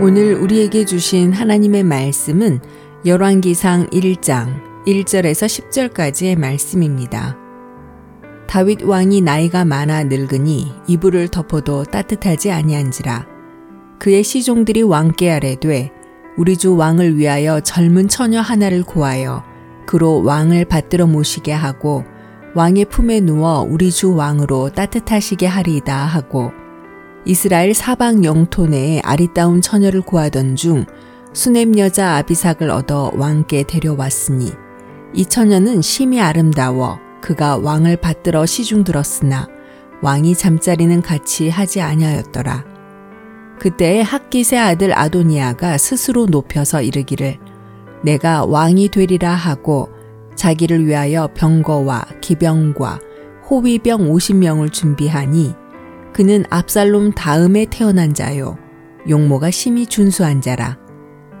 오늘 우리에게 주신 하나님의 말씀은 열왕기상 1장 1절에서 10절까지의 말씀입니다. 다윗 왕이 나이가 많아 늙으니 이불을 덮어도 따뜻하지 아니한지라 그의 시종들이 왕께 아래되 우리 주 왕을 위하여 젊은 처녀 하나를 구하여 그로 왕을 받들어 모시게 하고 왕의 품에 누워 우리 주 왕으로 따뜻하시게 하리이다 하고 이스라엘 사방 영토 내에 아리따운 처녀를 구하던 중 수넴 여자 아비삭을 얻어 왕께 데려왔으니 이 처녀는 심히 아름다워 그가 왕을 받들어 시중 들었으나 왕이 잠자리는 같이 하지 아니하였더라. 그때에 학깃의 아들 아도니아가 스스로 높여서 이르기를 내가 왕이 되리라 하고 자기를 위하여 병거와 기병과 호위병 50명을 준비하니 그는 압살롬 다음에 태어난 자요 용모가 심히 준수한 자라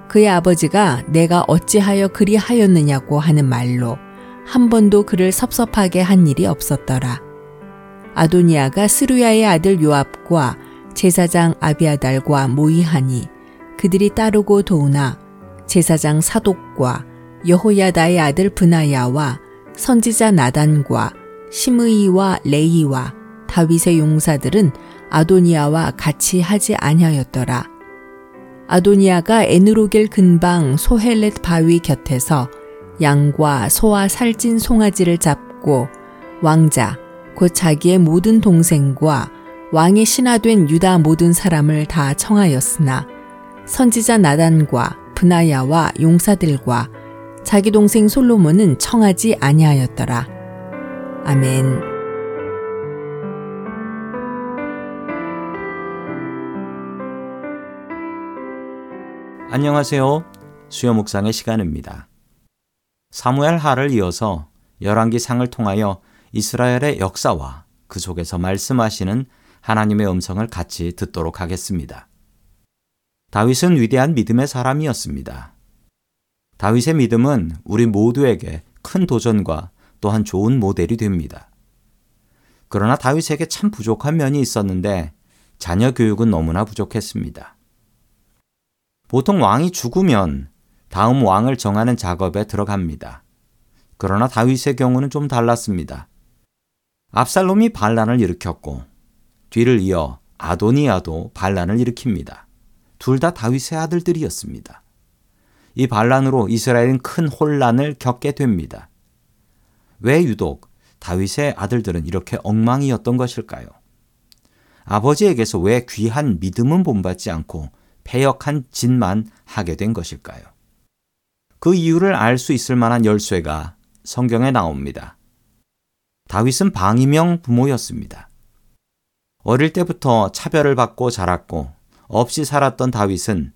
그의 아버지가 내가 어찌하여 그리 하였느냐고 하는 말로 한 번도 그를 섭섭하게 한 일이 없었더라. 아도니아가 스루야의 아들 요압과 제사장 아비아달과 모이하니 그들이 따르고 도우나 제사장 사독과 여호야다의 아들 브나야와 선지자 나단과 시므이와 레이와 다윗의 용사들은 아도니아와 같이 하지 아니하였더라. 아도니아가 에누로겔 근방 소헬렛 바위 곁에서 양과 소와 살찐 송아지를 잡고 왕자 곧 자기의 모든 동생과 왕의 신하된 유다 모든 사람을 다 청하였으나 선지자 나단과 브나야와 용사들과 자기 동생 솔로몬은 청하지 아니하였더라. 아멘. 안녕하세요. 수요 묵상의 시간입니다. 사무엘 하를 이어서 열왕기상을 통하여 이스라엘의 역사와 그 속에서 말씀하시는 하나님의 음성을 같이 듣도록 하겠습니다. 다윗은 위대한 믿음의 사람이었습니다. 다윗의 믿음은 우리 모두에게 큰 도전과 또한 좋은 모델이 됩니다. 그러나 다윗에게 참 부족한 면이 있었는데 자녀 교육은 너무나 부족했습니다. 보통 왕이 죽으면 다음 왕을 정하는 작업에 들어갑니다. 그러나 다윗의 경우는 좀 달랐습니다. 압살롬이 반란을 일으켰고 뒤를 이어 아도니아도 반란을 일으킵니다. 둘 다 다윗의 아들들이었습니다. 이 반란으로 이스라엘은 큰 혼란을 겪게 됩니다. 왜 유독 다윗의 아들들은 이렇게 엉망이었던 것일까요? 아버지에게서 왜 귀한 믿음은 본받지 않고 패역한 짓만 하게 된 것일까요? 그 이유를 알 수 있을 만한 열쇠가 성경에 나옵니다. 다윗은 방임형 부모였습니다. 어릴 때부터 차별을 받고 자랐고 없이 살았던 다윗은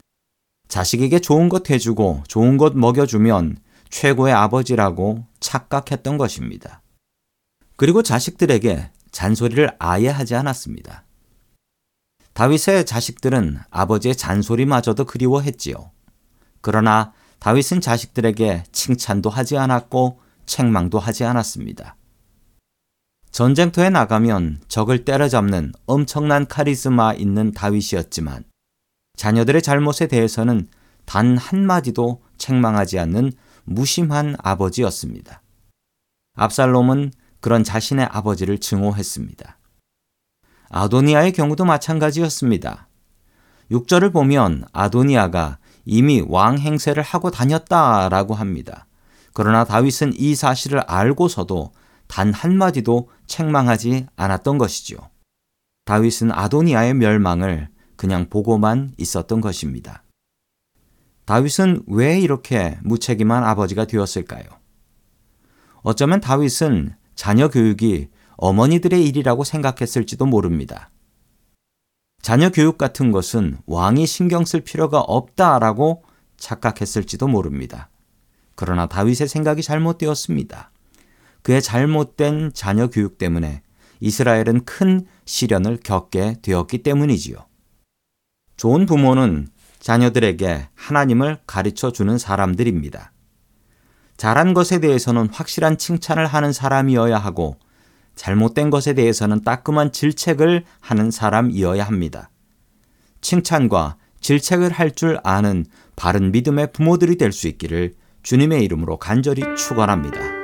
자식에게 좋은 것 해주고 좋은 것 먹여주면 최고의 아버지라고 착각했던 것입니다. 그리고 자식들에게 잔소리를 아예 하지 않았습니다. 다윗의 자식들은 아버지의 잔소리마저도 그리워했지요. 그러나 다윗은 자식들에게 칭찬도 하지 않았고 책망도 하지 않았습니다. 전쟁터에 나가면 적을 때려잡는 엄청난 카리스마 있는 다윗이었지만 자녀들의 잘못에 대해서는 단 한마디도 책망하지 않는 무심한 아버지였습니다. 압살롬은 그런 자신의 아버지를 증오했습니다. 아도니아의 경우도 마찬가지였습니다. 6절을 보면 아도니아가 이미 왕 행세를 하고 다녔다라고 합니다. 그러나 다윗은 이 사실을 알고서도 단 한마디도 책망하지 않았던 것이지요. 다윗은 아도니아의 멸망을 그냥 보고만 있었던 것입니다. 다윗은 왜 이렇게 무책임한 아버지가 되었을까요? 어쩌면 다윗은 자녀 교육이 어머니들의 일이라고 생각했을지도 모릅니다. 자녀 교육 같은 것은 왕이 신경 쓸 필요가 없다라고 착각했을지도 모릅니다. 그러나 다윗의 생각이 잘못되었습니다. 그의 잘못된 자녀 교육 때문에 이스라엘은 큰 시련을 겪게 되었기 때문이지요. 좋은 부모는 자녀들에게 하나님을 가르쳐 주는 사람들입니다. 잘한 것에 대해서는 확실한 칭찬을 하는 사람이어야 하고 잘못된 것에 대해서는 따끔한 질책을 하는 사람이어야 합니다. 칭찬과 질책을 할 줄 아는 바른 믿음의 부모들이 될 수 있기를 주님의 이름으로 간절히 축원합니다.